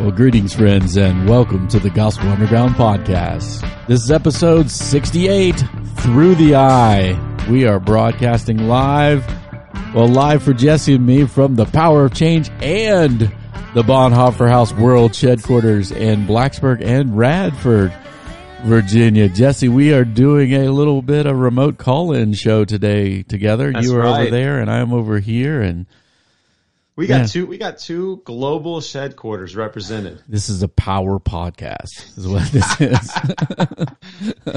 Well, greetings, friends, and welcome to the Gospel Underground podcast. This is episode 68 Through the Eye. We are broadcasting live, well, live for Jesse and me from the Power of Change and the Bonhoeffer House World Headquarters in Blacksburg and Radford, Virginia. Jesse, we are doing a little bit of remote call-in show today together. That's you are right. over there, and I am over here, and We got Yeah. two. We got two global headquarters represented. This is a power podcast, is what this is.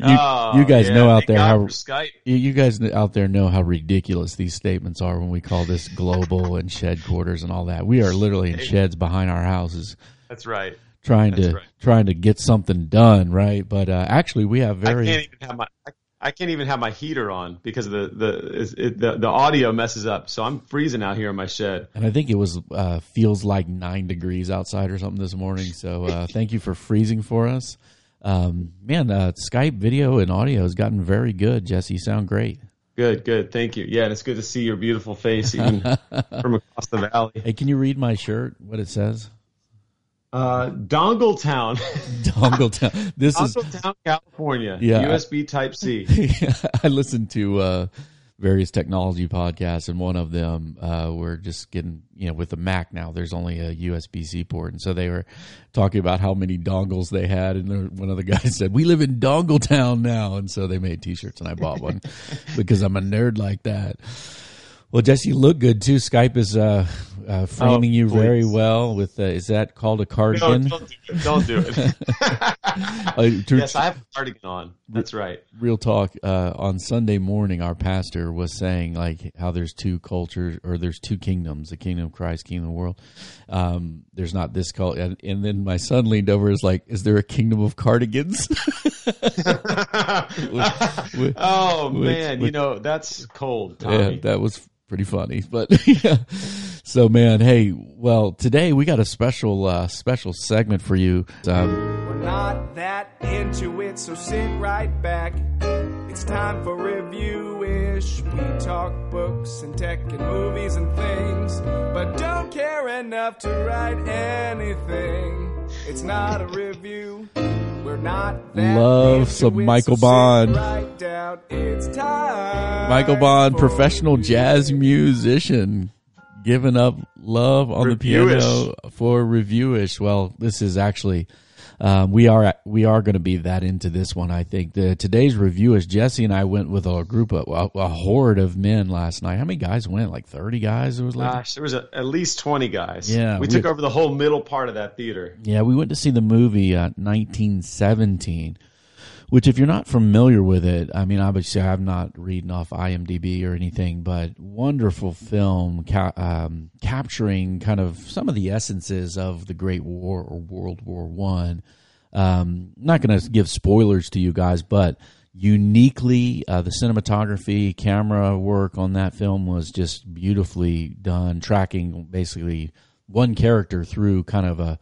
you, Oh, you guys yeah, know out there how Skype. you- guys out there know how ridiculous these statements are when we call this global and shed quarters and all that. We are literally in sheds behind our houses That's right. trying That's to right. trying to get something done, right? But uh, actually, we have I very can't even have my. I, I can't even have my heater on because of the the it, the the audio messes up. So I'm freezing out here in my shed. and I think it was uh, feels like nine degrees outside or something this morning. So uh, thank you for freezing for us. Um, man, uh, Skype video and audio has gotten very good. Jesse, you sound great. Good, good. Thank you. Yeah, and it's good to see your beautiful face even from across the valley. Hey, can you read my shirt? What it says? Uh, Dongletown, Dongletown. This is Dongletown, California. Yeah. USB Type C. I listened to uh, various technology podcasts, and one of them uh, were just getting, you know, with the Mac now, there's only a USB C port. And so they were talking about how many dongles they had. And one of the guys said, We live in Dongletown now. And so they made t shirts, and I bought one because I'm a nerd like that. Well, Jesse, you look good too. Skype is uh, uh, framing Oh, you very well. With uh, is that called a No, cardigan? don't do it. Don't do it. Uh, yes, I have a cardigan on. That's right. real talk uh, on sunday morning our pastor was saying like how there's two cultures or there's two kingdoms the kingdom of christ kingdom of the world um, there's not this cult and, and then my son leaned over and was like is there a kingdom of cardigans Which- oh which- man, you know that's cold, yeah that was pretty funny but yeah. so man hey well today we got a special uh, special segment for you um, We're not that into it, so sit right back. It's time for review-ish. We talk books and tech and movies and things, but don't care enough to write anything. It's not a review. We're not Love some Michael Bond. right down. It's time. Michael Bond, professional jazz musician, giving up love on the piano for reviewish. Well, this is actually um, we are we are going to be that into this one. I think the today's review is Jesse and I went with a group of a, a horde of men last night. How many guys went? Like thirty guys. It was like Gosh, there was a, at least twenty guys. Yeah, we, we- took over the whole middle part of that theater. Yeah, we went to see the movie uh, 1917, which, if you're not familiar with it, I mean, obviously, I'm not reading off IMDb or anything, but wonderful film ca- um, capturing kind of some of the essences of the Great War or World War One. Um, not going to give spoilers to you guys, but uniquely, uh, the cinematography, camera work on that film was just beautifully done, tracking basically one character through kind of a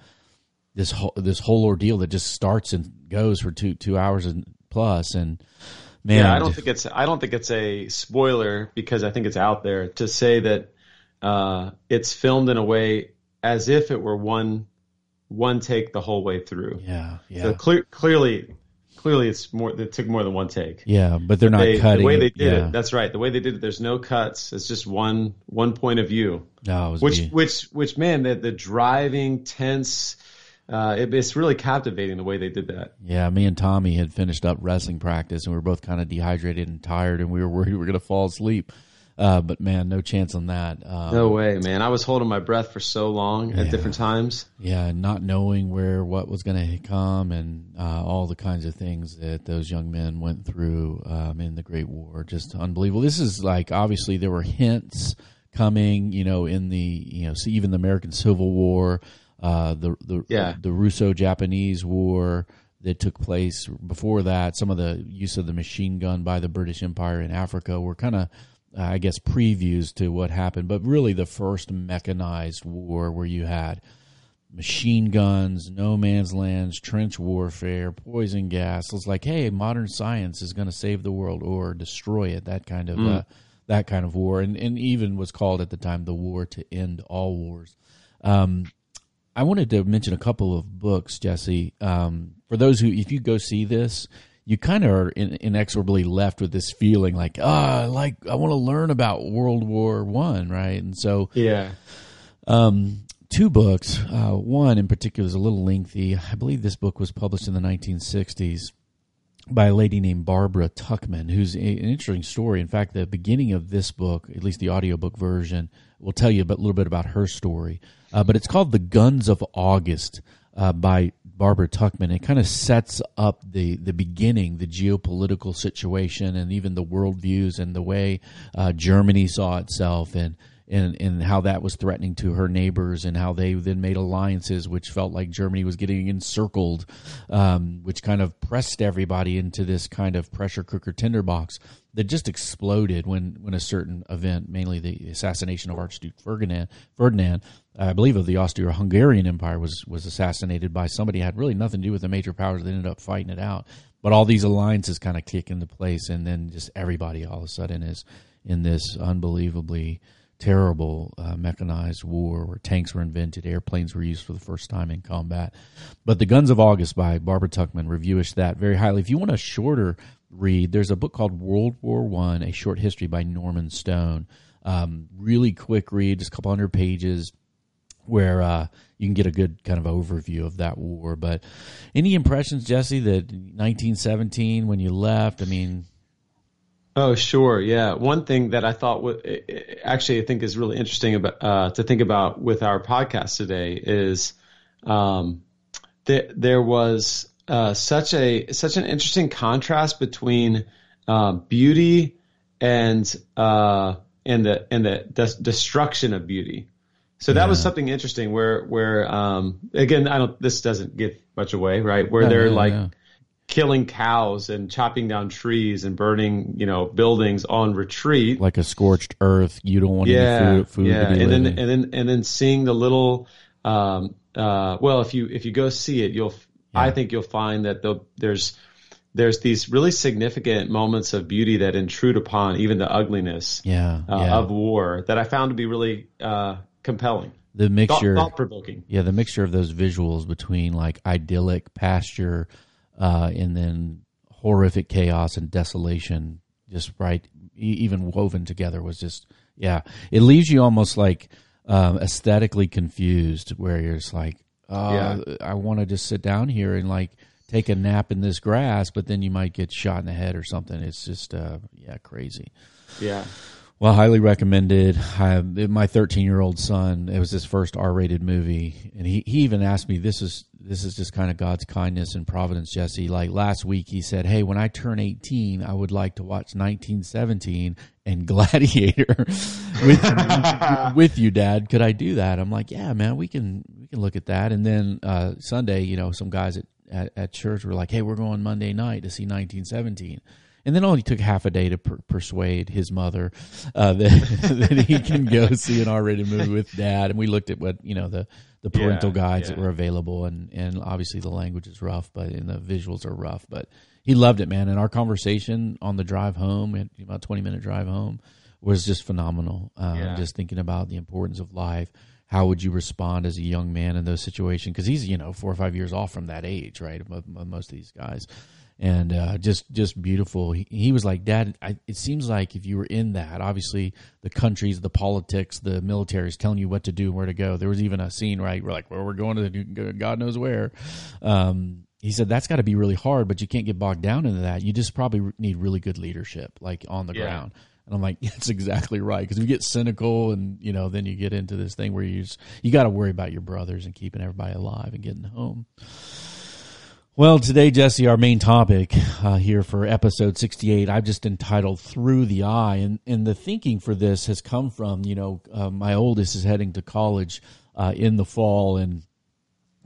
this whole this whole ordeal that just starts and goes for two two hours and plus and man yeah, I don't think it's I don't think it's a spoiler because I think it's out there to say that uh, it's filmed in a way as if it were one one take the whole way through. yeah yeah So clear, clearly, clearly, it's more. It took more than one take. yeah but they're not They, cutting the way they did yeah. it. That's right. The way they did it. There's no cuts. It's just one one point of view. no, it was Which be- which which man, the the driving tense. Uh, it, it's really captivating the way they did that. yeah me and Tommy had finished up wrestling practice and we were both kind of dehydrated and tired and we were worried we were going to fall asleep uh, but man no chance on that um, No way, man. I was holding my breath for so long at different times. yeah not knowing where what was going to come and uh, all the kinds of things that those young men went through um, in the great war just unbelievable this is like obviously there were hints coming you know in the you know see even the american civil war uh, the the Yeah. the russo-japanese war that took place before that some of the use of the machine gun by the british empire in africa were kind of uh, I guess previews to what happened, but really the first mechanized war where you had machine guns, no man's lands, trench warfare, poison gas. It's like, hey, modern science is going to save the world or destroy it. That kind of uh, that kind of war, and and even was called at the time the war to end all wars. Um, I wanted to mention a couple of books, Jesse. Um, for those who, if you go see this, you kind of are in, inexorably left with this feeling like, ah, oh, like I want to learn about World War One, right? And so, yeah, um, two books. Uh, one in particular is a little lengthy. I believe this book was published in the 1960s by a lady named Barbara Tuchman, who's a, an interesting story. In fact, the beginning of this book, at least the audiobook version, will tell you a little bit about her story. Uh, but it's called The Guns of August uh, by Barbara Tuchman. It kind of sets up the, the beginning, the geopolitical situation, and even the worldviews and the way uh, Germany saw itself and and, and how that was threatening to her neighbors and how they then made alliances which felt like Germany was getting encircled, um, which kind of pressed everybody into this kind of pressure cooker tinderbox that just exploded when, when a certain event, mainly the assassination of Archduke Ferdinand, Ferdinand I believe of the Austro-Hungarian Empire, was was assassinated by somebody had really nothing to do with the major powers that ended up fighting it out. But all these alliances kind of kick into place, and then just everybody all of a sudden is in this unbelievably terrible uh, mechanized war where tanks were invented, airplanes were used for the first time in combat. But The Guns of August by Barbara Tuchman reviewish that very highly. If you want a shorter read, there's a book called World War One: A Short History by Norman Stone. Um, really quick read, just a couple hundred pages, where uh, you can get a good kind of overview of that war. But any impressions, Jesse, that 1917 when you left? I mean, Oh, sure. Yeah. One thing that I thought w- actually I think is really interesting about uh, to think about with our podcast today is um, there there was uh, such a such an interesting contrast between uh, beauty and uh, and the and the des- destruction of beauty. So that yeah. was something interesting where where um, again I don't this doesn't give much away right where they're like yeah killing cows and chopping down trees and burning, you know, buildings on retreat, like a scorched earth. You don't want yeah, any food, food yeah. and then and then and then seeing the little, um, uh, well, if you if you go see it, you'll yeah. I think you'll find that the, there's there's these really significant moments of beauty that intrude upon even the ugliness yeah, uh, yeah. of war that I found to be really uh, compelling. The mixture, thought provoking. Yeah, the mixture of those visuals between like idyllic pasture uh, and then horrific chaos and desolation, just right, even woven together was just yeah. It leaves you almost like um, aesthetically confused, where you're just like, oh, yeah. I want to just sit down here and like take a nap in this grass, but then you might get shot in the head or something. It's just uh, yeah, crazy. Yeah. Well, highly recommended. I, my 13 year old son, it was his first R rated movie, and he, he even asked me, "This is this is just kind of God's kindness and providence, Jesse." Like last week, he said, "Hey, when I turn 18, I would like to watch 1917 and Gladiator with with you, Dad. Could I do that?" I'm like, "Yeah, man, we can we can look at that." And then uh, Sunday, you know, some guys at, at at church were like, "Hey, we're going Monday night to see 1917." And then only took half a day to per- persuade his mother uh, that, that he can go see an R-rated movie with dad. And we looked at what you know the the parental yeah, guides yeah. that were available, and and obviously the language is rough, but and the visuals are rough, but he loved it, man. And our conversation on the drive home, about twenty minute drive home, was just phenomenal. Um, yeah. Just thinking about the importance of life. How would you respond as a young man in those situations? Because he's you know four or five years off from that age, right? Most of these guys and uh, just just beautiful. He, he was like, Dad, I, it seems like if you were in that, obviously the countries, the politics, the military is telling you what to do and where to go. There was even a scene, right? We're like, well, we're going to God knows where. Um, he said that's got to be really hard, but you can't get bogged down into that. You just probably need really good leadership, like on the yeah. ground. And I'm like, that's exactly right. Because if you get cynical, and you know, then you get into this thing where you just, you got to worry about your brothers and keeping everybody alive and getting home. Well, today, Jesse, our main topic uh, here for episode 68, I've just entitled Through the Eye. And, and the thinking for this has come from, you know, uh, my oldest is heading to college uh, in the fall, and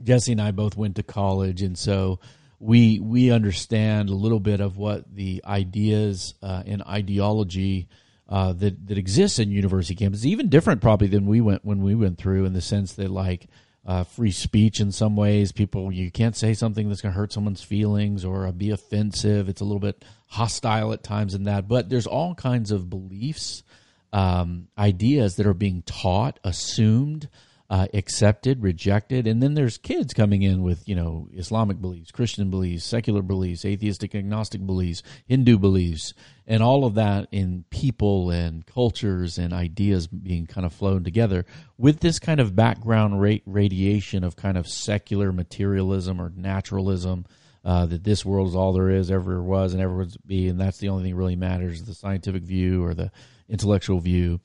Jesse and I both went to college. And so we, we understand a little bit of what the ideas uh, and ideology uh, that, that exists in university campuses, even different probably than we went when we went through in the sense that, like, uh, free speech in some ways. People, you can't say something that's going to hurt someone's feelings or be offensive. It's a little bit hostile at times in that. But there's all kinds of beliefs, um, ideas that are being taught, assumed, uh, accepted, rejected, and then there's kids coming in with you know Islamic beliefs, Christian beliefs, secular beliefs, atheistic, agnostic beliefs, Hindu beliefs, and all of that in people and cultures and ideas being kind of flown together with this kind of background ra- radiation of kind of secular materialism or naturalism. Uh, that this world is all there is, ever was, and ever will be, and that's the only thing that really matters the scientific view or the intellectual view,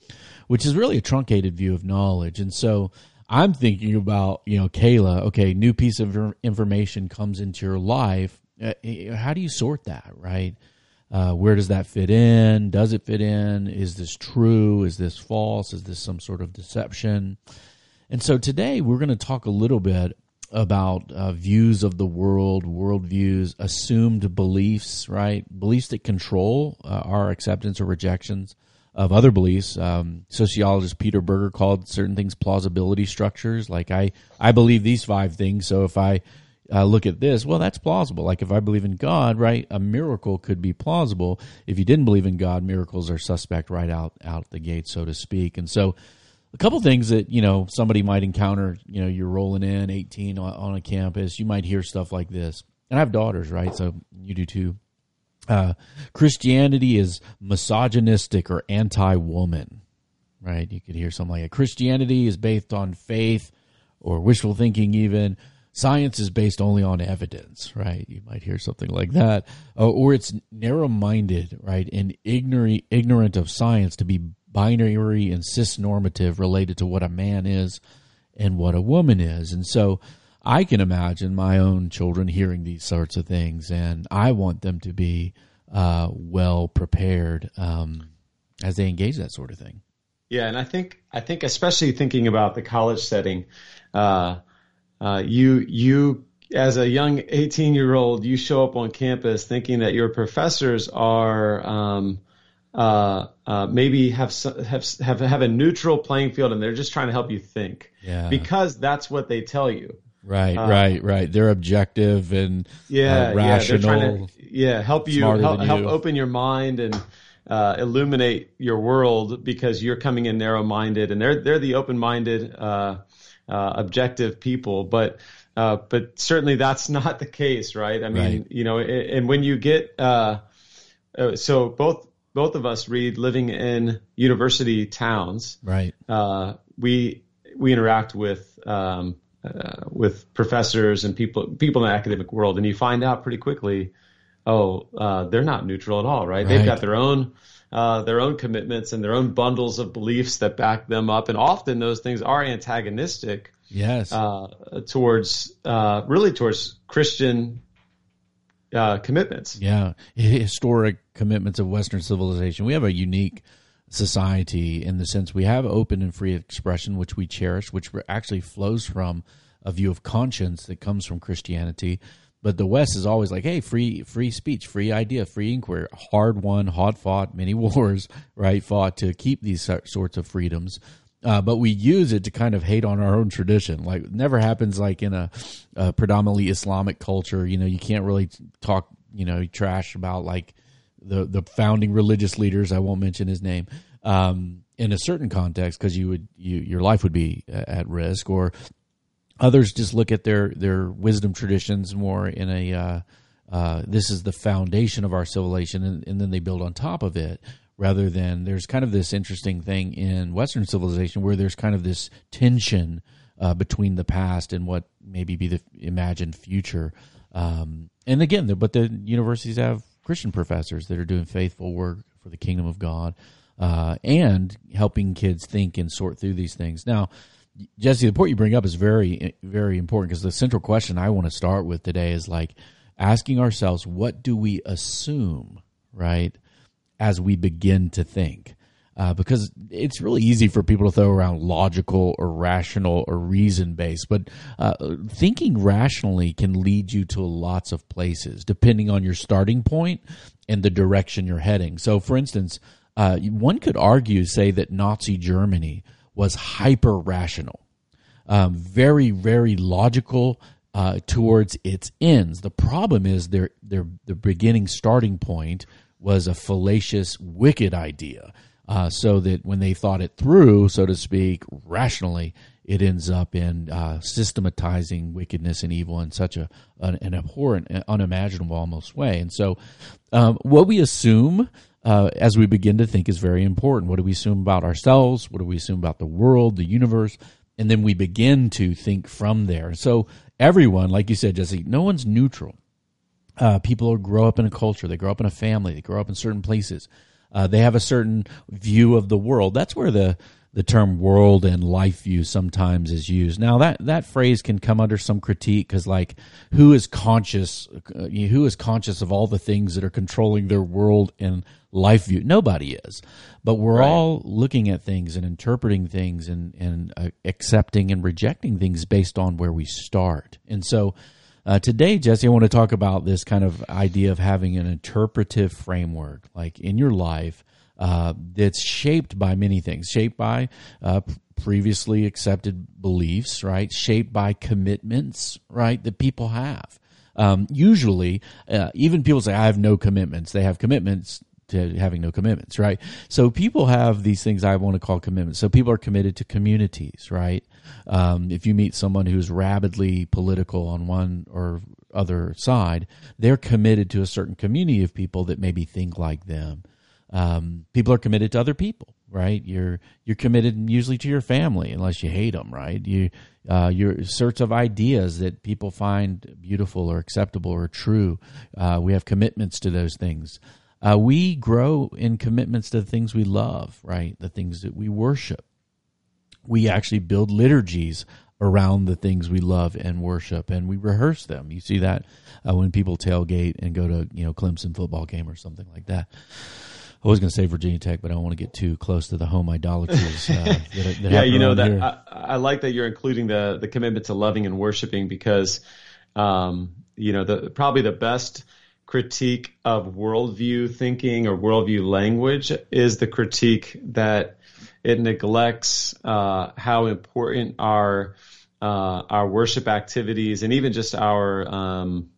which is really a truncated view of knowledge. And so I'm thinking about, you know, Kayla, okay, new piece of information comes into your life. Uh, how do you sort that, right? Uh, where does that fit in? Does it fit in? Is this true? Is this false? Is this some sort of deception? And so today we're going to talk a little bit about uh, views of the world, worldviews, assumed beliefs, right? Beliefs that control uh, our acceptance or rejections of other beliefs. Um, sociologist Peter Berger called certain things plausibility structures. Like I, I believe these five things. So if I uh, look at this, well, that's plausible. Like if I believe in God, right, a miracle could be plausible. If you didn't believe in God, miracles are suspect right out out the gate, so to speak. And so, a couple things that you know somebody might encounter. You know, you're rolling in 18 on, on a campus, you might hear stuff like this. And I have daughters, right? So you do too uh, Christianity is misogynistic or anti-woman, right? You could hear something like that. Christianity is based on faith or wishful thinking, even. Science is based only on evidence, right? You might hear something like that. Uh, or it's narrow-minded, right, and ignorant, ignorant of science to be binary and cis-normative related to what a man is and what a woman is. And so I can imagine my own children hearing these sorts of things, and I want them to be uh, well prepared um, as they engage that sort of thing. Yeah, and I think I think especially thinking about the college setting, uh, uh, you you as a young 18 year old, you show up on campus thinking that your professors are um, uh, uh, maybe have, have have have a neutral playing field and they're just trying to help you think. Yeah. Because that's what they tell you. Right, uh, right, right. They're objective and yeah, uh, rational. Yeah, to, yeah, help you help, help, open your mind and uh, illuminate your world because you're coming in narrow-minded, and they're they're the open-minded, uh, uh, objective people. But uh, but certainly that's not the case, right? I mean, right. you know, and when you get so both both of us read living in university towns, right? we we interact with um, uh, with professors and people people in the academic world, and you find out pretty quickly, oh, uh, they're not neutral at all, right? right. They've got their own uh, their own commitments and their own bundles of beliefs that back them up, and often those things are antagonistic. Yes, uh, towards uh, really towards Christian uh, commitments. Yeah, historic commitments of Western civilization. We have a unique society in the sense we have open and free expression, which we cherish, which actually flows from a view of conscience that comes from Christianity. But the West is always like, hey, free free speech, free idea, free inquiry, hard won, hard fought, many wars, right, fought to keep these sorts of freedoms. Uh, but we use it to kind of hate on our own tradition. Like, never happens like in a, a predominantly Islamic culture. You know, you can't really talk, you know, trash about like the the founding religious leaders. I won't mention his name. Um, in a certain context, because you would you your life would be at risk, or others just look at their their wisdom traditions more in a uh, uh, this is the foundation of our civilization, and, and then they build on top of it rather than there's kind of this interesting thing in Western civilization where there's kind of this tension uh, between the past and what maybe be the imagined future. Um, and again, but the universities have Christian professors that are doing faithful work for the kingdom of God uh, and helping kids think and sort through these things. Now, Jesse, the point you bring up is very, very important because the central question I want to start with today is like asking ourselves, what do we assume, right, as we begin to think? Uh, because it's really easy for people to throw around logical or rational or reason based, but uh, thinking rationally can lead you to lots of places depending on your starting point and the direction you're heading. So, for instance, uh, one could argue, say, that Nazi Germany was hyper rational, um, very, very logical. Uh, towards its ends. The problem is their their the beginning starting point was a fallacious, wicked idea uh, so that when they thought it through, so to speak, rationally, it ends up in uh, systematizing wickedness and evil in such a an, an abhorrent, unimaginable almost way. And so, um, what we assume uh, as we begin to think is very important. What do we assume about ourselves? What do we assume about the world, the universe? And then we begin to think from there. So everyone, like you said, Jesse, no one's neutral. Uh, people grow up in a culture, they grow up in a family, they grow up in certain places. Uh, they have a certain view of the world. That's where the the term world and life view sometimes is used. Now that that phrase can come under some critique because like who is conscious uh, who is conscious of all the things that are controlling their world and life view? Nobody is. But we're right. all looking at things and interpreting things and and uh, accepting and rejecting things based on where we start. And so uh, today, Jesse, I want to talk about this kind of idea of having an interpretive framework, like in your life uh, that's shaped by many things, shaped by uh, previously accepted beliefs, right? Shaped by commitments, right, that people have. Um, usually, uh, even people say, I have no commitments. They have commitments to having no commitments, right? So people have these things I want to call commitments. So people are committed to communities, right? Um, if you meet someone who's rabidly political on one or other side, they're committed to a certain community of people that maybe think like them um, people are committed to other people, right? You're you're committed usually to your family, unless you hate them, right? You uh, your sorts of ideas that people find beautiful or acceptable or true. Uh, we have commitments to those things. Uh, we grow in commitments to the things we love, right? The things that we worship. We actually build liturgies around the things we love and worship, and we rehearse them. You see that uh, when people tailgate and go to you know Clemson football game or something like that. I was going to say Virginia Tech, but I don't want to get too close to the home idolatries. Uh, that, that yeah, you know that I, I, like that you're including the the commitment to loving and worshiping because, um, you know, the probably the best critique of worldview thinking or worldview language is the critique that it neglects uh, how important our uh, our worship activities and even just our um,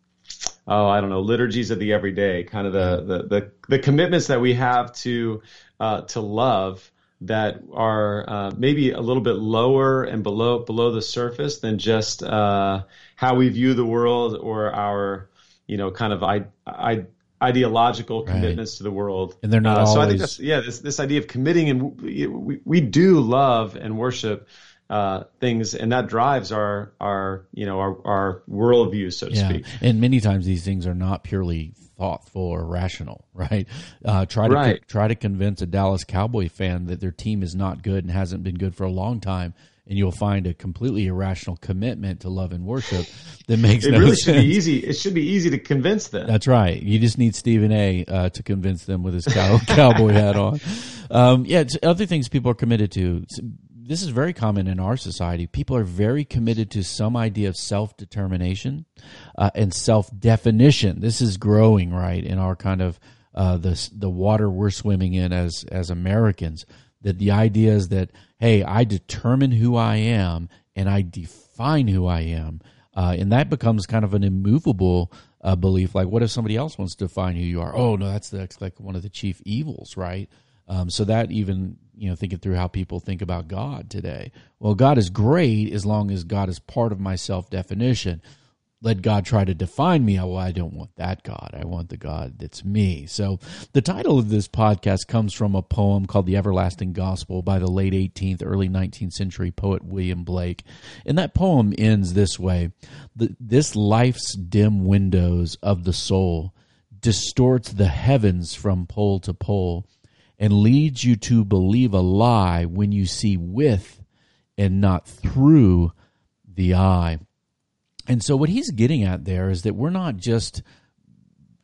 oh, I don't know, liturgies of the everyday, kind of the the the, the commitments that we have to uh, to love that are uh, maybe a little bit lower and below below the surface than just uh, how we view the world or our you know kind of I, I ideological commitments right. to the world. And they're not uh, always... So I think that's yeah this this idea of committing and we, we, we do love and worship uh, things, and that drives our our you know our our worldview, so to yeah. speak. And many times these things are not purely thoughtful or rational, right? Uh, try to right. try to convince a Dallas Cowboy fan that their team is not good and hasn't been good for a long time, and you'll find a completely irrational commitment to love and worship that makes it no really sense. should be easy. It should be easy to convince them. That's right. You just need Stephen A. Uh, to convince them with his cow- cowboy hat on. Um, yeah, other things people are committed to this is very common in our society. People are very committed to some idea of self determination uh, and self definition. This is growing right in our kind of uh, the the water we're swimming in as as Americans. That the idea is that hey, I determine who I am and I define who I am, uh, and that becomes kind of an immovable uh, belief. Like, what if somebody else wants to define who you are? Oh no, that's, that's like one of the chief evils, right? Um, so that even you know thinking through how people think about God today. Well, God is great as long as God is part of my self definition. Let God try to define me. Well, I don't want that God. I want the God that's me. So the title of this podcast comes from a poem called The Everlasting Gospel by the late 18th, early 19th century poet William Blake. And that poem ends this way This life's dim windows of the soul distorts the heavens from pole to pole and leads you to believe a lie when you see with and not through the eye. And so, what he's getting at there is that we're not just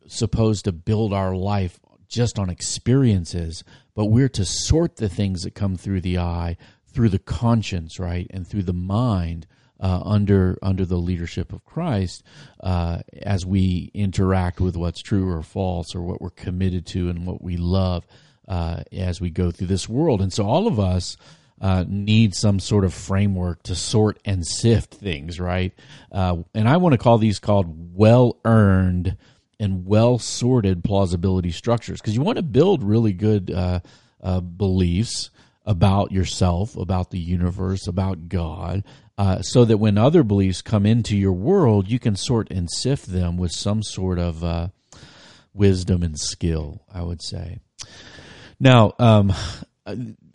supposed to build our life just on experiences, but we're to sort the things that come through the eye, through the conscience, right, and through the mind. Uh, under under the leadership of Christ, uh, as we interact with what's true or false, or what we're committed to and what we love, uh, as we go through this world. And so all of us uh, need some sort of framework to sort and sift things, right? Uh, and I want to call these called well earned and well sorted plausibility structures because you want to build really good uh, uh, beliefs. about yourself, about the universe, about God, uh, so that when other beliefs come into your world, you can sort and sift them with some sort of uh, wisdom and skill, I would say. Now, um,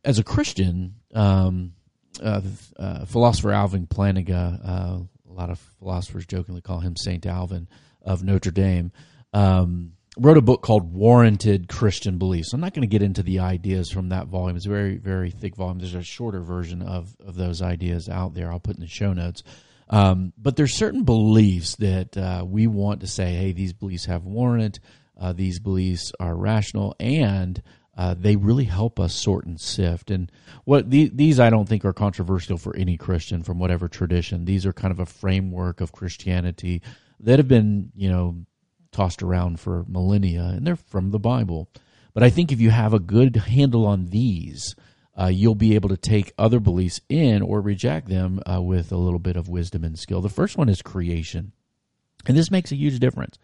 as a Christian, um, uh, uh, philosopher Alvin Plantinga, uh, a lot of philosophers jokingly call him Saint Alvin of Notre Dame. Um, wrote a book called Warranted Christian Beliefs. I'm not going to get into the ideas from that volume. It's a very, very thick volume. There's a shorter version of, of those ideas out there. I'll put in the show notes. Um, but there's certain beliefs that uh, we want to say, hey, these beliefs have warrant. Uh, these beliefs are rational, and uh, they really help us sort and sift. And what the, these I don't think are controversial for any Christian from whatever tradition. These are kind of a framework of Christianity that have been, you know, tossed around for millennia, and they're from the Bible. But I think if you have a good handle on these, uh, you'll be able to take other beliefs in or reject them uh, with a little bit of wisdom and skill. The first one is creation. And this makes a huge difference.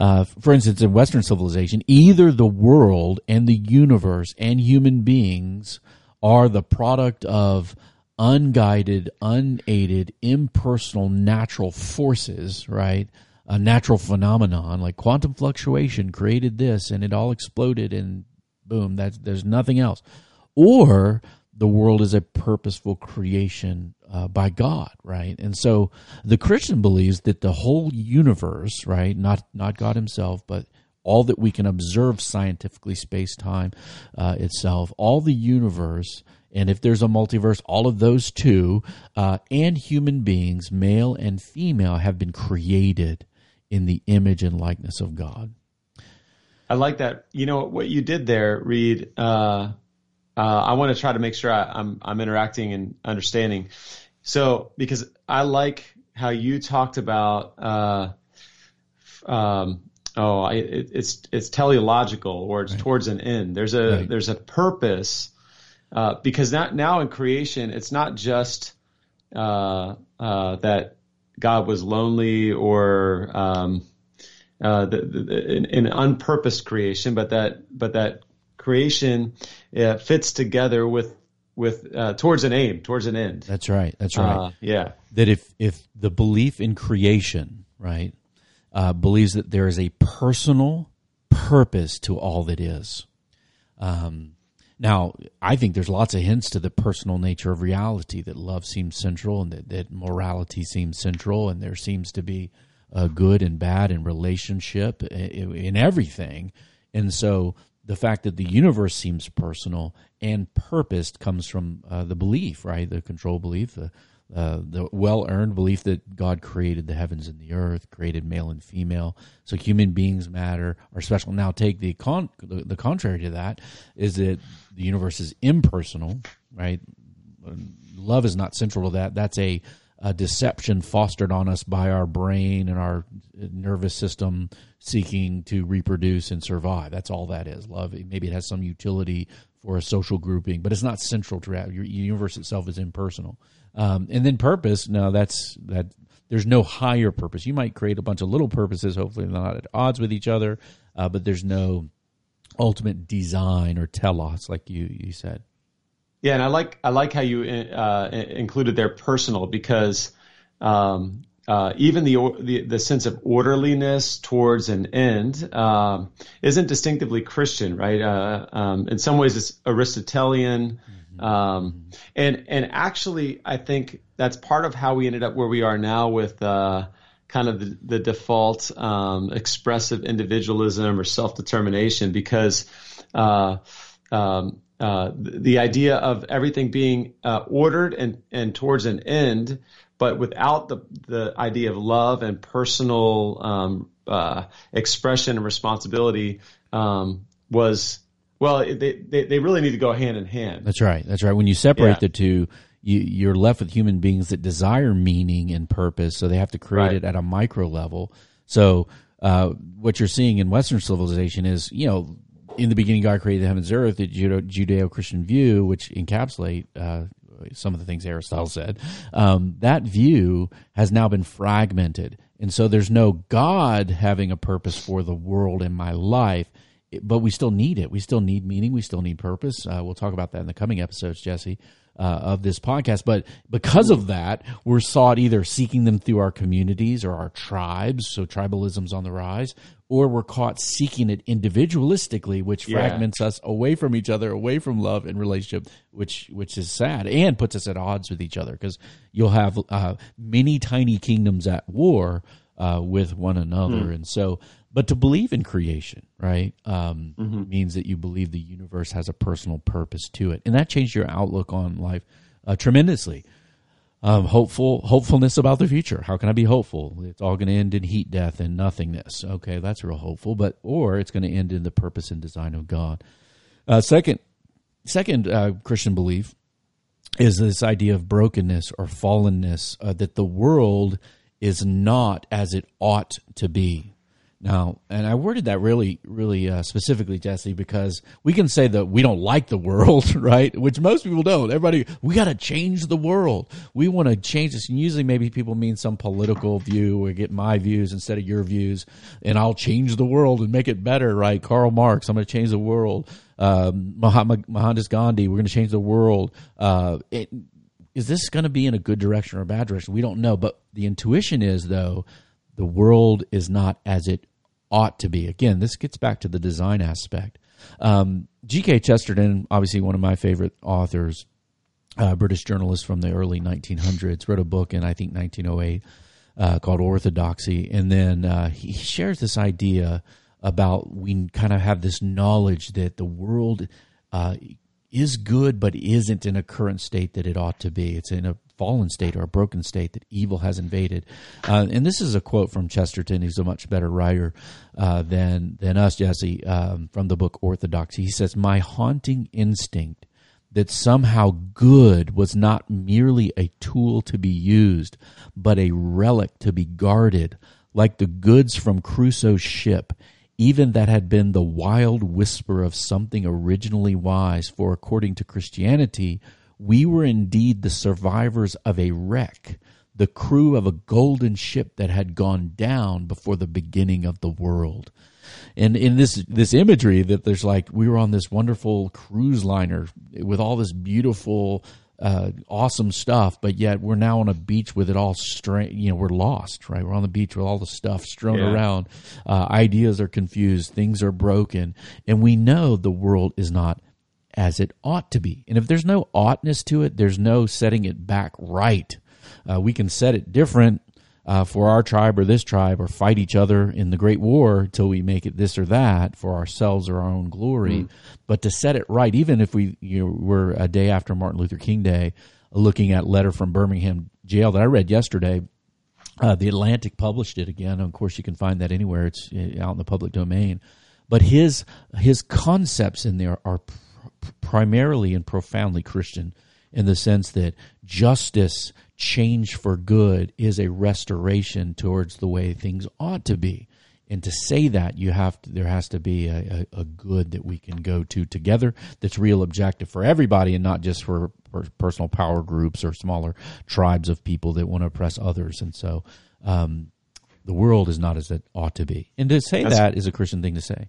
Uh, for instance, in Western civilization, either the world and the universe and human beings are the product of unguided, unaided, impersonal natural forces, right? A natural phenomenon like quantum fluctuation created this and it all exploded and boom, that's, there's nothing else. Or the world is a purposeful creation uh, by God, right? And so the Christian believes that the whole universe, right, not not God Himself, but all that we can observe scientifically, space time uh, itself, all the universe, and if there's a multiverse, all of those too, uh, and human beings, male and female, have been created in the image and likeness of God. I like that. You know what you did there, Reed. Uh, uh, I want to try to make sure I, I'm I'm interacting and understanding. So because I like how you talked about. Uh, um, oh, it, it's it's teleological or it's right. towards an end. There's a right. there's a purpose uh, because now now in creation it's not just uh, uh, that God was lonely or um, uh, the, the, in, in unpurposed creation, but that but that creation uh, fits together with with uh, towards an aim, towards an end. That's right. That's right. Uh, yeah. That if if the belief in creation, right, uh, believes that there is a personal purpose to all that is. Um, now, I think there's lots of hints to the personal nature of reality that love seems central and that, that morality seems central, and there seems to be a good and bad in relationship in, in everything. And so the fact that the universe seems personal and purposed comes from uh, the belief, right? The control belief, the uh, the well earned belief that God created the heavens and the earth, created male and female. So human beings matter, are special. Now, take the con the, the contrary to that is that the universe is impersonal, right? Love is not central to that. That's a, a deception fostered on us by our brain and our nervous system seeking to reproduce and survive. That's all that is. Love, maybe it has some utility for a social grouping, but it's not central to. Your universe itself is impersonal. Um, and then purpose, no, that's that. There's no higher purpose. You might create a bunch of little purposes, hopefully not at odds with each other, uh, but there's no ultimate design or telos, like you you said. Yeah, and I like I like how you uh, included their personal because um, uh, even the, the, the sense of orderliness towards an end um, isn't distinctively Christian, right? Uh, um, in some ways, it's Aristotelian, mm-hmm. um, and and actually, I think that's part of how we ended up where we are now with uh, kind of the, the default um, expressive individualism or self determination, because. Uh, um, uh, the idea of everything being uh, ordered and, and towards an end but without the the idea of love and personal um, uh, expression and responsibility um, was well they, they, they really need to go hand in hand that's right that's right when you separate yeah. the two you, you're left with human beings that desire meaning and purpose so they have to create right. it at a micro level so uh, what you're seeing in western civilization is you know in the beginning god created the heavens and earth the judeo-christian view which encapsulate uh, some of the things Aristotle said, um, that view has now been fragmented. And so there's no God having a purpose for the world in my life. but we still need it. We still need meaning. We still need purpose. Uh, we'll talk about that in the coming episodes, Jesse, uh, of this podcast. But because of that, we're sought either seeking them through our communities or our tribes. So tribalism's on the rise, or we're caught seeking it individualistically, which Yeah. fragments us away from each other, away from love and relationship, which which is sad and puts us at odds with each other because you'll have uh, many tiny kingdoms at war uh, with one another, and so. But to believe in creation, right, um, means that you believe the universe has a personal purpose to it, and that changed your outlook on life uh, tremendously um, hopeful hopefulness about the future. How can I be hopeful? It's all going to end in heat death and nothingness. Okay, that's real hopeful. But or it's going to end in the purpose and design of God. Uh, second, second uh, Christian belief is this idea of brokenness or fallenness uh, that the world is not as it ought to be. Now, and I worded that really, really uh, specifically, Jesse, because we can say that we don't like the world, right? Which most people don't. Everybody, we got to change the world. We want to change this. And usually, maybe people mean some political view or get my views instead of your views, and I'll change the world and make it better, right? Karl Marx, I'm going to change the world. Um, Mahatma, Mohandas Gandhi, we're going to change the world. Uh, it, is this going to be in a good direction or a bad direction? We don't know. But the intuition is, though, the world is not as it ought to be. Again, this gets back to the design aspect. Um, G.K. Chesterton, obviously one of my favorite authors, uh, British journalist from the early 1900s, wrote a book in, I think, 1908 uh, called Orthodoxy. And then uh, he shares this idea about we kind of have this knowledge that the world uh, is good but isn't in a current state that it ought to be. It's in a fallen state or a broken state that evil has invaded. Uh, and this is a quote from Chesterton. He's a much better writer uh, than than us, Jesse, um, from the book Orthodoxy. He says, "My haunting instinct." That somehow good was not merely a tool to be used, but a relic to be guarded, like the goods from Crusoe's ship, even that had been the wild whisper of something originally wise, for according to Christianity, we were indeed the survivors of a wreck, the crew of a golden ship that had gone down before the beginning of the world. And in this this imagery that there's like we were on this wonderful cruise liner with all this beautiful uh, awesome stuff, but yet we're now on a beach with it all stra- You know, we're lost, right? We're on the beach with all the stuff strewn Yeah. around. Uh, ideas are confused, things are broken, and we know the world is not as it ought to be. And if there's no oughtness to it, there's no setting it back right. Uh, we can set it different uh, for our tribe or this tribe, or fight each other in the Great War till we make it this or that for ourselves or our own glory. But to set it right, even if we you know, we're a day after Martin Luther King Day, looking at letter from Birmingham jail that I read yesterday. Uh, the Atlantic published it again. Of course, you can find that anywhere. It's uh, out in the public domain. But his his concepts in there are pr- primarily and profoundly Christian, in the sense that justice, change for good, is a restoration towards the way things ought to be. And to say that, you have to, there has to be a, a, a good that we can go to together that's real objective for everybody and not just for, for personal power groups or smaller tribes of people that want to oppress others. And so um, the world is not as it ought to be. And to say That's- that is a Christian thing to say.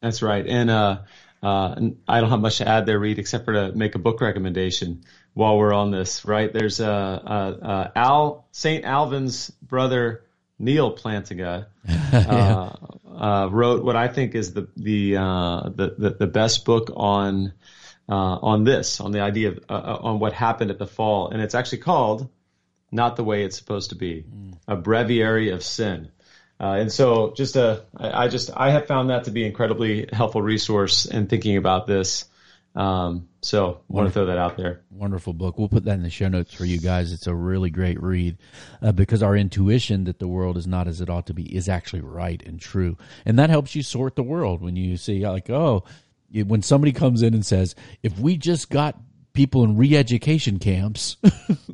That's right. And uh, uh, and I don't have much to add there, Reed, except for to make a book recommendation while we're on this. Right? There's uh, uh, Al Saint Alvin's brother Neal Plantinga uh, uh, wrote what I think is the the uh, the, the the best book on uh, on this on the idea of on what happened at the fall, and it's actually called "Not the Way It's Supposed to Be," a breviary of sin. Uh, and so just a, I I just, I have found that to be an incredibly helpful resource in thinking about this. Um, so I want to throw that out there. Wonderful book. We'll put that in the show notes for you guys. It's a really great read uh, because our intuition that the world is not as it ought to be is actually right and true. And that helps you sort the world when you see, like, oh, when somebody comes in and says, if we just got people in re education camps,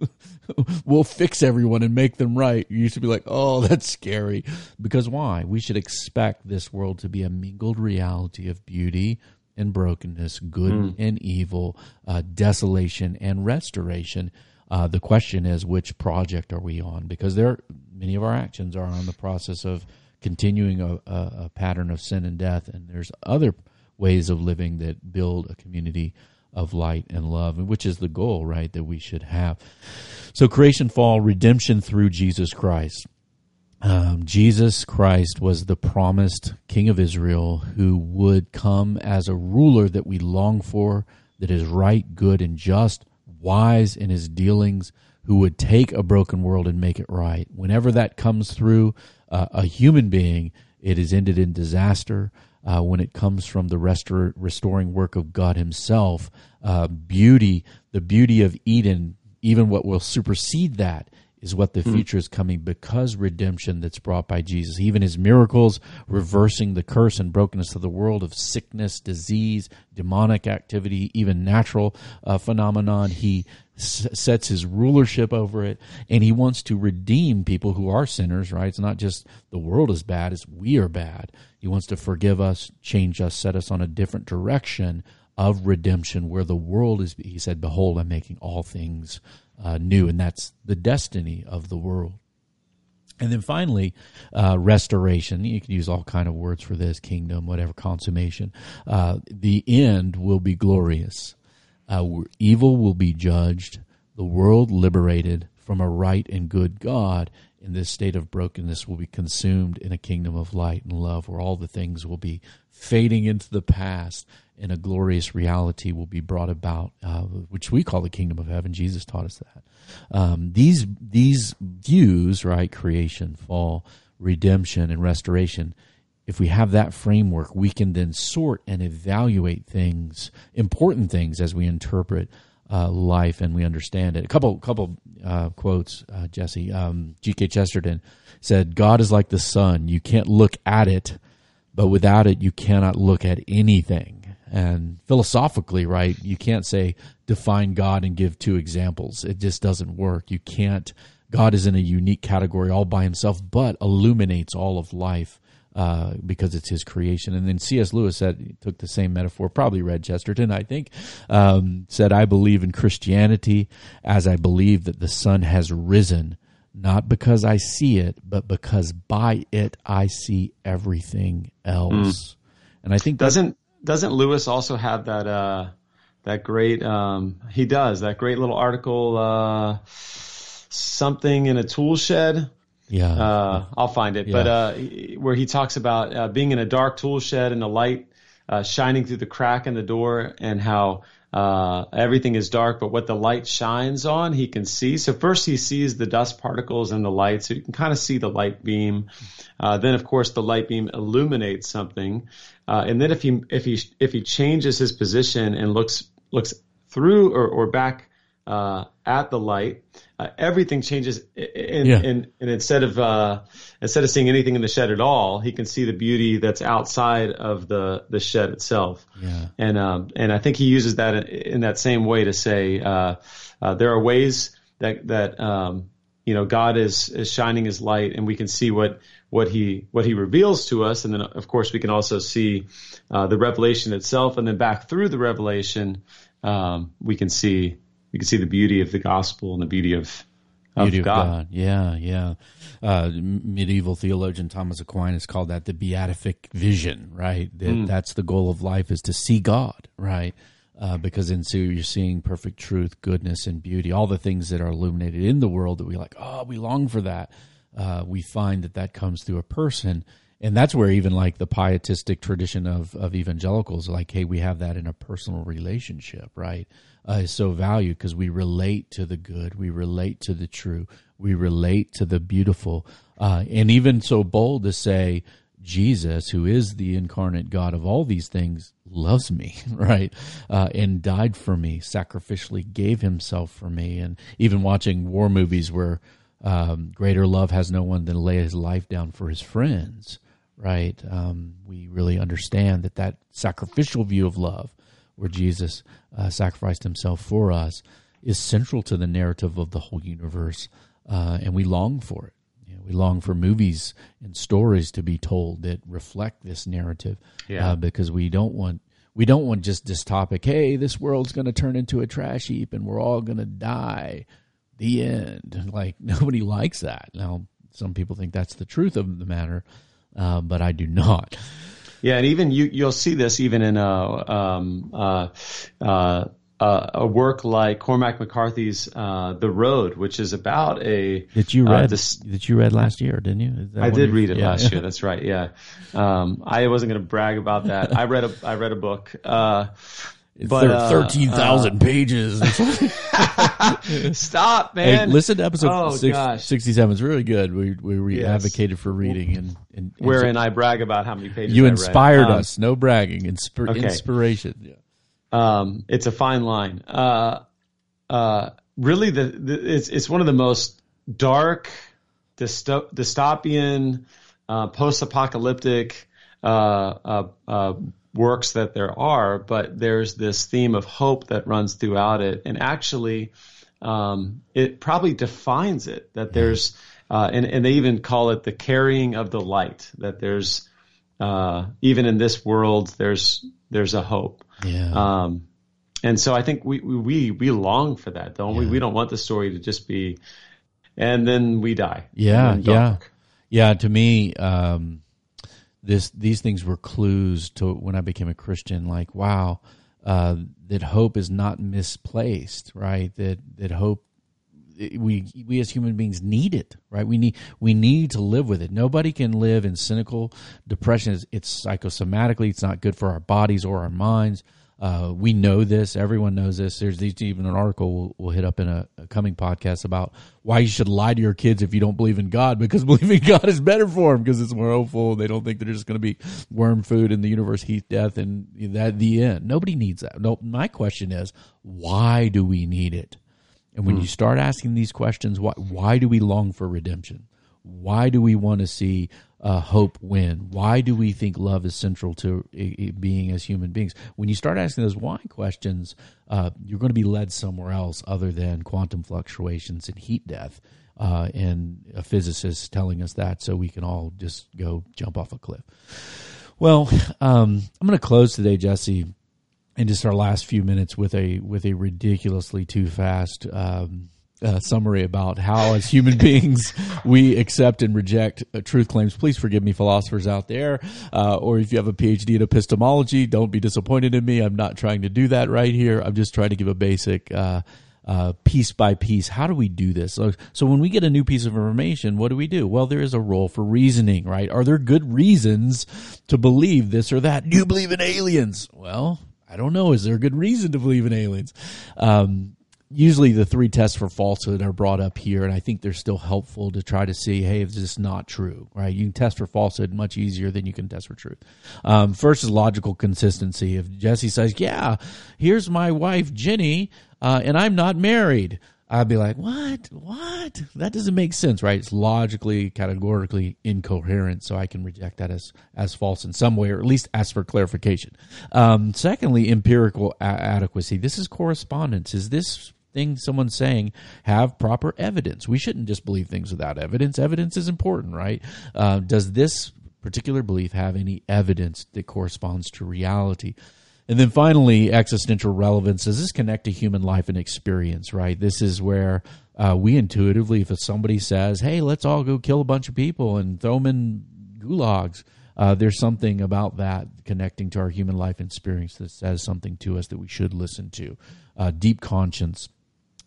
we'll fix everyone and make them right. You used to be like, oh, that's scary. Because why? We should expect this world to be a mingled reality of beauty and brokenness, good and evil, uh, desolation and restoration. Uh, the question is, which project are we on? Because there, many of our actions are on the process of continuing a, a, a pattern of sin and death, and there's other ways of living that build a community of light and love, which is the goal, right, that we should have. So, creation, fall, redemption through Jesus Christ. Um, Jesus Christ was the promised King of Israel who would come as a ruler that we long for, that is right, good, and just, wise in his dealings, who would take a broken world and make it right. Whenever that comes through uh, a human being, it is ended in disaster. Uh, when it comes from the restor- restoring work of God Himself, uh, beauty, the beauty of Eden, even what will supersede that is what the hmm. future is coming because redemption that's brought by Jesus. Even his miracles, reversing the curse and brokenness of the world of sickness, disease, demonic activity, even natural uh, phenomenon. He s- sets his rulership over it, and he wants to redeem people who are sinners. Right? It's not just the world is bad; it's we are bad. He wants to forgive us, change us, set us on a different direction of redemption, where the world is. He said, "Behold, I'm making all things." Uh, new, and that's the destiny of the world. And then finally, uh, restoration. You can use all kind of words for this: kingdom, whatever, consummation. Uh, the end will be glorious. Uh, evil will be judged. The world liberated from a right and good God. In this state of brokenness, will be consumed in a kingdom of light and love, where all the things will be fading into the past and a glorious reality will be brought about, uh, which we call the kingdom of heaven. Jesus taught us that. Um, these these views, right, creation, fall, redemption, and restoration. If we have that framework, we can then sort and evaluate things, important things, as we interpret uh, life and we understand it. A couple couple uh, quotes, uh, Jesse. Um, G.K. Chesterton said, "God is like the sun; you can't look at it, but without it, you cannot look at anything." And philosophically, right, you can't say define God and give two examples. It just doesn't work. You can't. God is in a unique category all by himself, but illuminates all of life uh, because it's his creation. And then C.S. Lewis said, took the same metaphor, probably read Chesterton, I think, um, said, I believe in Christianity as I believe that the sun has risen, not because I see it, but because by it I see everything else. Mm. And I think doesn't doesn't Lewis also have that uh, that great? Um, he does that great little article. Uh, something in a tool shed. Yeah, uh, I'll find it. Yeah. But uh, where he talks about uh, being in a dark tool shed and the light uh, shining through the crack in the door, and how uh, everything is dark, but what the light shines on, he can see. So first he sees the dust particles and the light, so you can kind of see the light beam. Uh, then of course the light beam illuminates something, uh, and then if he if he if he changes his position and looks looks through or, or back uh, at the light, uh, everything changes. And, yeah. and, and instead of uh, instead of seeing anything in the shed at all, he can see the beauty that's outside of the the shed itself. Yeah. And um, and I think he uses that in, in that same way to say uh, uh, there are ways that that um, you know God is is shining His light, and we can see what what he what he reveals to us, and then of course we can also see uh, the revelation itself, and then back through the revelation, um, we can see we can see the beauty of the gospel and the beauty of beauty of God. God. Yeah, yeah. Uh, medieval theologian Thomas Aquinas called that the beatific vision, right? That, mm. That's the goal of life is to see God, right? Uh, because in so you're seeing perfect truth, goodness, and beauty, all the things that are illuminated in the world that we like. Oh, we long for that. Uh, we find that that comes through a person, and that's where even like the pietistic tradition of of evangelicals, like, hey, we have that in a personal relationship, right? uh, is so valued because we relate to the good, we relate to the true, we relate to the beautiful, uh, and even so bold to say, Jesus, who is the incarnate God of all these things, loves me, right? Uh, and died for me, sacrificially gave himself for me. And even watching war movies where um, greater love has no one than lay his life down for his friends, right? Um, we really understand that that sacrificial view of love where Jesus uh, sacrificed himself for us, is central to the narrative of the whole universe, uh, and we long for it. You know, we long for movies and stories to be told that reflect this narrative, yeah. uh, because we don't want we don't want just this topic. Hey, this world's going to turn into a trash heap, and we're all going to die. The end. Like nobody likes that. Now, some people think that's the truth of the matter, uh, but I do not. Yeah, and even you you'll see this even in a um, uh, uh, uh, a work like Cormac McCarthy's uh, The Road, which is about a that you uh, read this- that you read last year, didn't you? I did read it yeah. last year. That's right. Yeah, um, I wasn't going to brag about that. I read a I read a book. Uh, but, uh, thirteen thousand pages. stop, Hey, man. listen to episode Oh, six, 67. It's really good. We we, we Yes. advocated for reading and, and, and Wherein I brag about how many pages you I read. inspired Um, us. No bragging. Inspir- okay. Inspiration. Yeah. um, it's a fine line. Uh, uh, really, the, the it's it's one of the most dark, dysto- dystopian, uh, post-apocalyptic uh, uh, uh, works that there are. But there's this theme of hope that runs throughout it, and actually, um, it probably defines it. That there's uh, and and they even call it the carrying of the light. That there's uh, even in this world, there's there's a hope. Yeah. Um, and so I think we, we, we, long for that, don't we? We don't want the story to just be, and then we die. Yeah, yeah, yeah. To me, um, this these things were clues to when I became a Christian. Like, wow, uh, that hope is not misplaced, right? That that hope we we as human beings need it, right? We need we need to live with it. Nobody can live in cynical depression. It's, it's psychosomatically, it's not good for our bodies or our minds. Uh, we know this. Everyone knows this. There's these, even an article we'll, we'll hit up in a, a coming podcast about why you should lie to your kids if you don't believe in God, because believing God is better for them because it's more hopeful. They don't think they're just going to be worm food in the universe, heat, death, and that the end. Nobody needs that. No, my question is, why do we need it? And when you start asking these questions, why, why do we long for redemption? Why do we want to see uh, hope win? Why do we think love is central to i- i- being as human beings? When you start asking those why questions, uh, you're going to be led somewhere else other than quantum fluctuations and heat death. Uh, and a physicist telling us that so we can all just go jump off a cliff. Well, um, I'm going to close today, Jesse, and just our last few minutes with a with a ridiculously too fast um, uh, summary about how, as human beings, we accept and reject uh, truth claims. Please forgive me, philosophers out there, uh, or if you have a PhD in epistemology, don't be disappointed in me. I'm not trying to do that right here. I'm just trying to give a basic. Uh, uh, piece by piece. How do we do this? So, so when we get a new piece of information, what do we do? Well, there is a role for reasoning, right? Are there good reasons to believe this or that? Do you believe in aliens? Well, I don't know. Is there a good reason to believe in aliens? Um, usually the three tests for falsehood are brought up here, and I think they're still helpful to try to see, hey, is this not true, right? You can test for falsehood much easier than you can test for truth. Um, first is logical consistency. If Jesse says, yeah, here's my wife, Jenny, uh, and I'm not married. I'd be like, what? What? That doesn't make sense, right? It's logically, categorically incoherent, so I can reject that as as false in some way, or at least ask for clarification. Um, secondly, empirical a- adequacy. This is correspondence. Is this thing someone's saying have proper evidence? We shouldn't just believe things without evidence. Evidence is important, right? Uh, does this particular belief have any evidence that corresponds to reality? And then finally, existential relevance. Does this connect to human life and experience, right? This is where uh, we intuitively, if somebody says, hey, let's all go kill a bunch of people and throw them in gulags, uh, there's something about that connecting to our human life experience that says something to us that we should listen to. Uh, deep conscience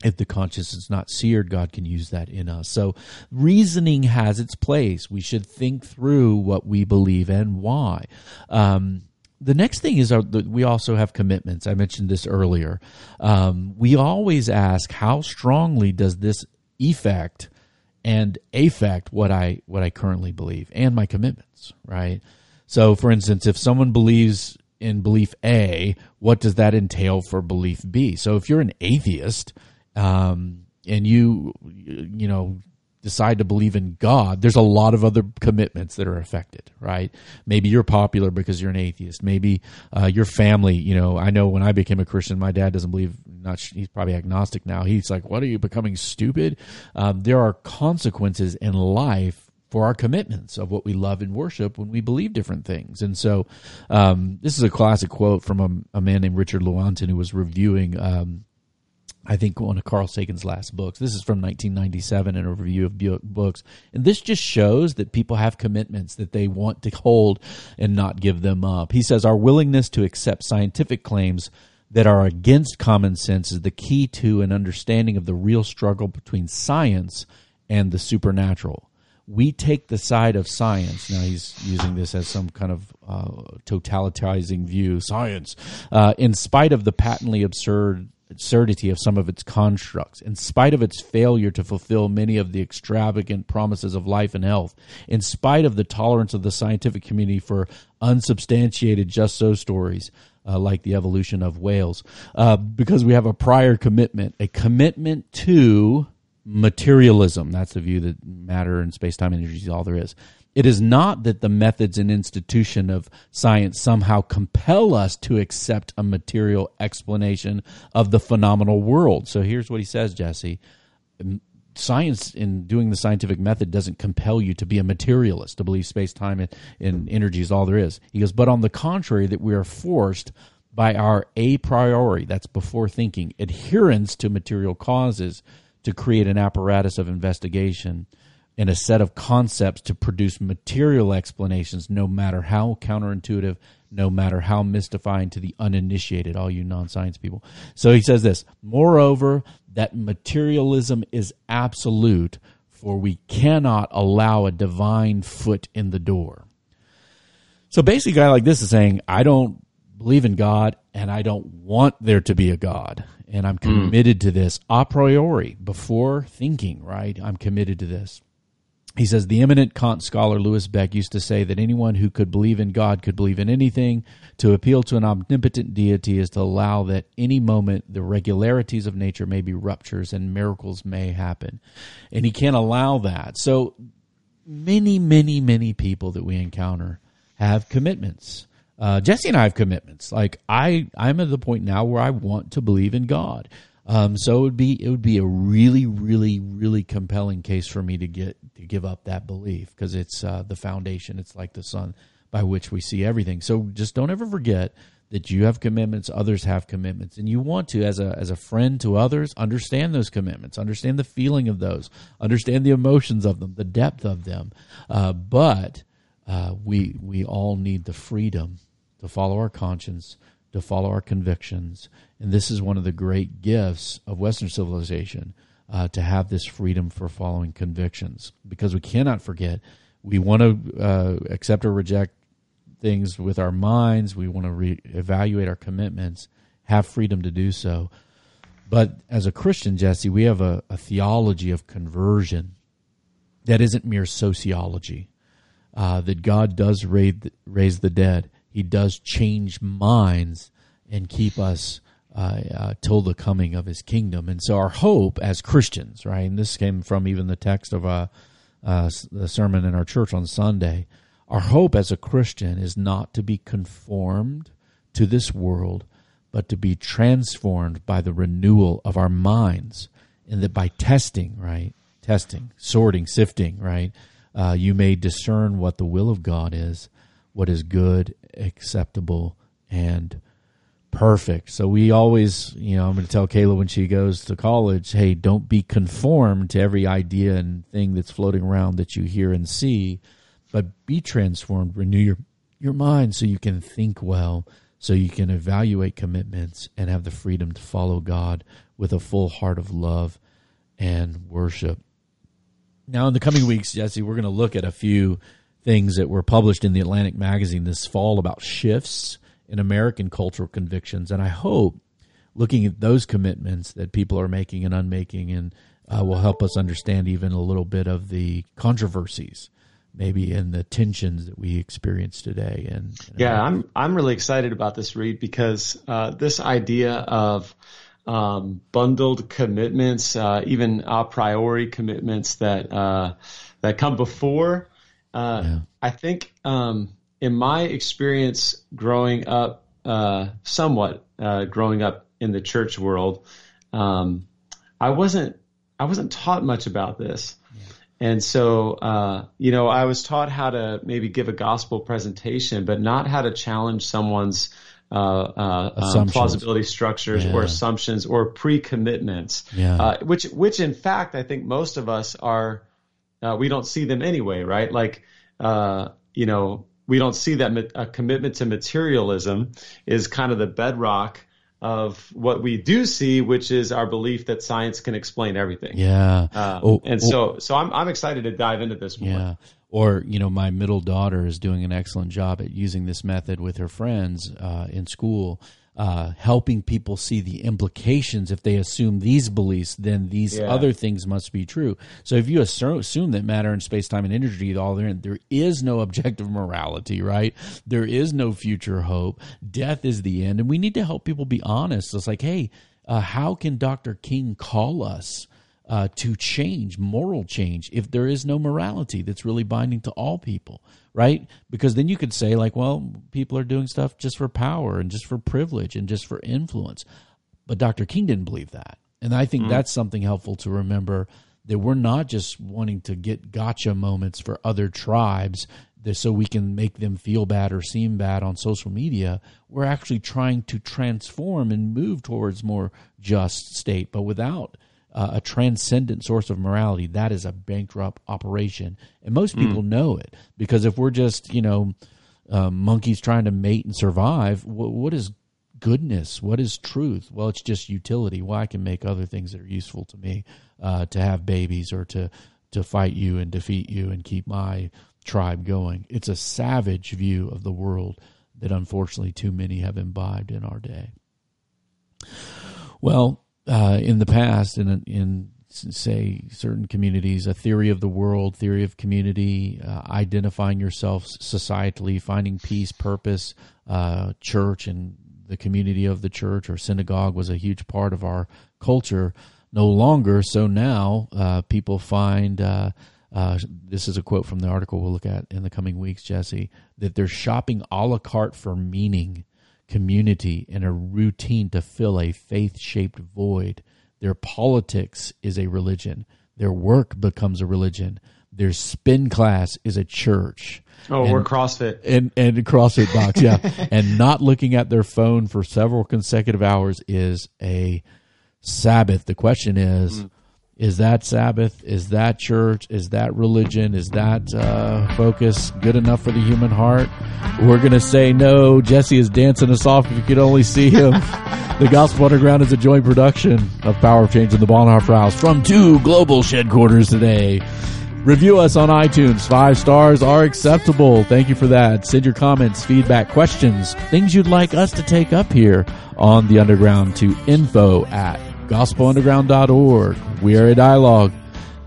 if the conscience is not seared, God can use that in us. So reasoning has its place. We should think through what we believe and why. Um, the next thing is our, we also have commitments. I mentioned this earlier. Um, we always ask, how strongly does this effect and affect what I what I currently believe and my commitments, right? So, for instance, if someone believes in belief A, what does that entail for belief B? So, if you're an atheist um, and you you know decide to believe in God, there's a lot of other commitments that are affected, right? Maybe you're popular because you're an atheist. Maybe uh, your family, you know, I know when I became a Christian, my dad doesn't believe, not he's probably agnostic now. He's like, what are you becoming stupid? Um, there are consequences in life for our commitments of what we love and worship when we believe different things. And so, um, this is a classic quote from a, a man named Richard Lewontin who was reviewing um, I think one of Carl Sagan's last books. This is from 1997 an overview of books. And this just shows that people have commitments that they want to hold and not give them up. He says, Our willingness to accept scientific claims that are against common sense is the key to an understanding of the real struggle between science and the supernatural. We take the side of science. Now he's using this as some kind of uh, totalitizing view. Science, uh, in spite of the patently absurd absurdity of some of its constructs, in spite of its failure to fulfill many of the extravagant promises of life and health, in spite of the tolerance of the scientific community for unsubstantiated just so stories, uh, like the evolution of whales, uh, because we have a prior commitment, a commitment to materialism. That's the view that matter and space time energy is all there is. It is not that the methods and institution of science somehow compel us to accept a material explanation of the phenomenal world. So here's what he says, Jesse science in doing the scientific method doesn't compel you to be a materialist to believe space time and, and, energy is all there is he goes but on the contrary that we are forced by our a priori that's before thinking adherence to material causes to create an apparatus of investigation and a set of concepts to produce material explanations no matter how counterintuitive no matter how mystifying to the uninitiated, all you non science people. So he says this Moreover, that materialism is absolute, for we cannot allow a divine foot in the door. So basically, a guy like this is saying, I don't believe in God and I don't want there to be a God. And I'm hmm. committed mm. to this a priori before thinking, right? I'm committed to this he says the eminent Kant scholar Lewis Beck used to say that anyone who could believe in God could believe in anything. To appeal to an omnipotent deity is to allow that any moment the regularities of nature may be ruptures and miracles may happen. And he can't allow that. So many, many, many people that we encounter have commitments. Uh, Jesse and I have commitments. Like I, I'm at the point now where I want to believe in God. Um, so it would be it would be a really really really compelling case for me to get to give up that belief because it's uh, the foundation. It's like the sun by which we see everything. So just don't ever forget that you have commitments, others have commitments, and you want to, as a as a friend to others, understand those commitments, understand the feeling of those, understand the emotions of them, the depth of them. Uh, but uh, we we all need the freedom to follow our conscience, to follow our convictions, and this is one of the great gifts of Western civilization uh, to have this freedom for following convictions. Because we cannot forget, we want to uh, accept or reject things with our minds, we want to re- evaluate our commitments, have freedom to do so. But as a Christian, Jesse, we have a, a theology of conversion that isn't mere sociology. Uh, that God does raise the, raise the dead. He does change minds and keep us uh, uh, till the coming of his kingdom. And so our hope as Christians, right, and this came from even the text of a, uh, the sermon in our church on Sunday, our hope as a Christian is not to be conformed to this world, but to be transformed by the renewal of our minds. And that by testing, right, testing, sorting, sifting, right, uh, you may discern what the will of God is, what is good, acceptable, and perfect. So we always, you know, I'm going to tell Kayla when she goes to college, hey, don't be conformed to every idea and thing that's floating around that you hear and see, but be transformed, renew your your mind so you can think well, so you can evaluate commitments and have the freedom to follow God with a full heart of love and worship. Now, in the coming weeks, Jesse, we're going to look at a few things that were published in the Atlantic magazine this fall about shifts in American cultural convictions. And I hope looking at those commitments that people are making and unmaking and uh, will help us understand even a little bit of the controversies maybe in the tensions that we experience today and, and yeah i'm i'm really excited about this read because uh, this idea of um, bundled commitments uh, even a priori commitments that uh, that come before uh, yeah. i think um, in my experience growing up, uh, somewhat uh, growing up in the church world, um, I wasn't I wasn't taught much about this. And so, uh, you know, I was taught how to maybe give a gospel presentation, but not how to challenge someone's uh, uh, um, plausibility structures yeah. or assumptions or pre-commitments, yeah. uh, which which in fact I think most of us are uh, we don't see them anyway, right? Like uh, you know we don't see that a commitment to materialism is kind of the bedrock of what we do see, which is our belief that science can explain everything. Yeah. Uh, oh, and oh, so, so I'm, I'm excited to dive into this more. Yeah. Or, you know, my middle daughter is doing an excellent job at using this method with her friends uh, in school uh, helping people see the implications. If they assume these beliefs, then these yeah. other things must be true. So if you assume that matter and space, time, and energy all there, there is no objective morality, right? There is no future hope. Death is the end, and we need to help people be honest. It's like, hey, uh, how can Dr. King call us? Uh, to change, moral change, if there is no morality that's really binding to all people, right? Because then you could say, like, well, people are doing stuff just for power and just for privilege and just for influence. But Dr. King didn't believe that. And I think mm. that's something helpful to remember that we're not just wanting to get gotcha moments for other tribes so we can make them feel bad or seem bad on social media. We're actually trying to transform and move towards more just state, but without uh, a transcendent source of morality, that is a bankrupt operation. And most hmm. people mm. know it because if we're just, you know, uh, monkeys trying to mate and survive, what, what is goodness? What is truth? Well, it's just utility. Well, I can make other things that are useful to me uh, to have babies or to, to fight you and defeat you and keep my tribe going. It's a savage view of the world that unfortunately too many have imbibed in our day. Well, uh, in the past in in say certain communities a theory of the world theory of community uh, identifying yourself societally finding peace purpose uh, church and the community of the church or synagogue was a huge part of our culture. No longer so now uh, people find uh, uh, this is a quote from the article we'll look at in the coming weeks jesse that they're shopping a la carte for meaning community and a routine to fill a faith shaped void. Their politics is a religion. Their work becomes a religion. Their spin class is a church. Oh, and, we're CrossFit. And, and CrossFit box, yeah. and not looking at their phone for several consecutive hours is a Sabbath. The question is, mm. Is that Sabbath? Is that church? Is that religion? Is that uh, focus good enough for the human heart? We're going to say no. Jesse is dancing us off if you could only see him. the Gospel Underground is a joint production of Power of Change and the Bonhoeffer House from two global shed quarters today. Review us on iTunes. Five stars are acceptable. Thank you for that. Send your comments, feedback, questions, things you'd like us to take up here on the Underground to info at gospelunderground.org. We are a dialogue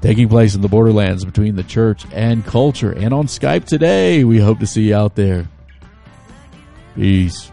taking place in the borderlands between the church and culture. And on Skype today, we hope to see you out there. Peace.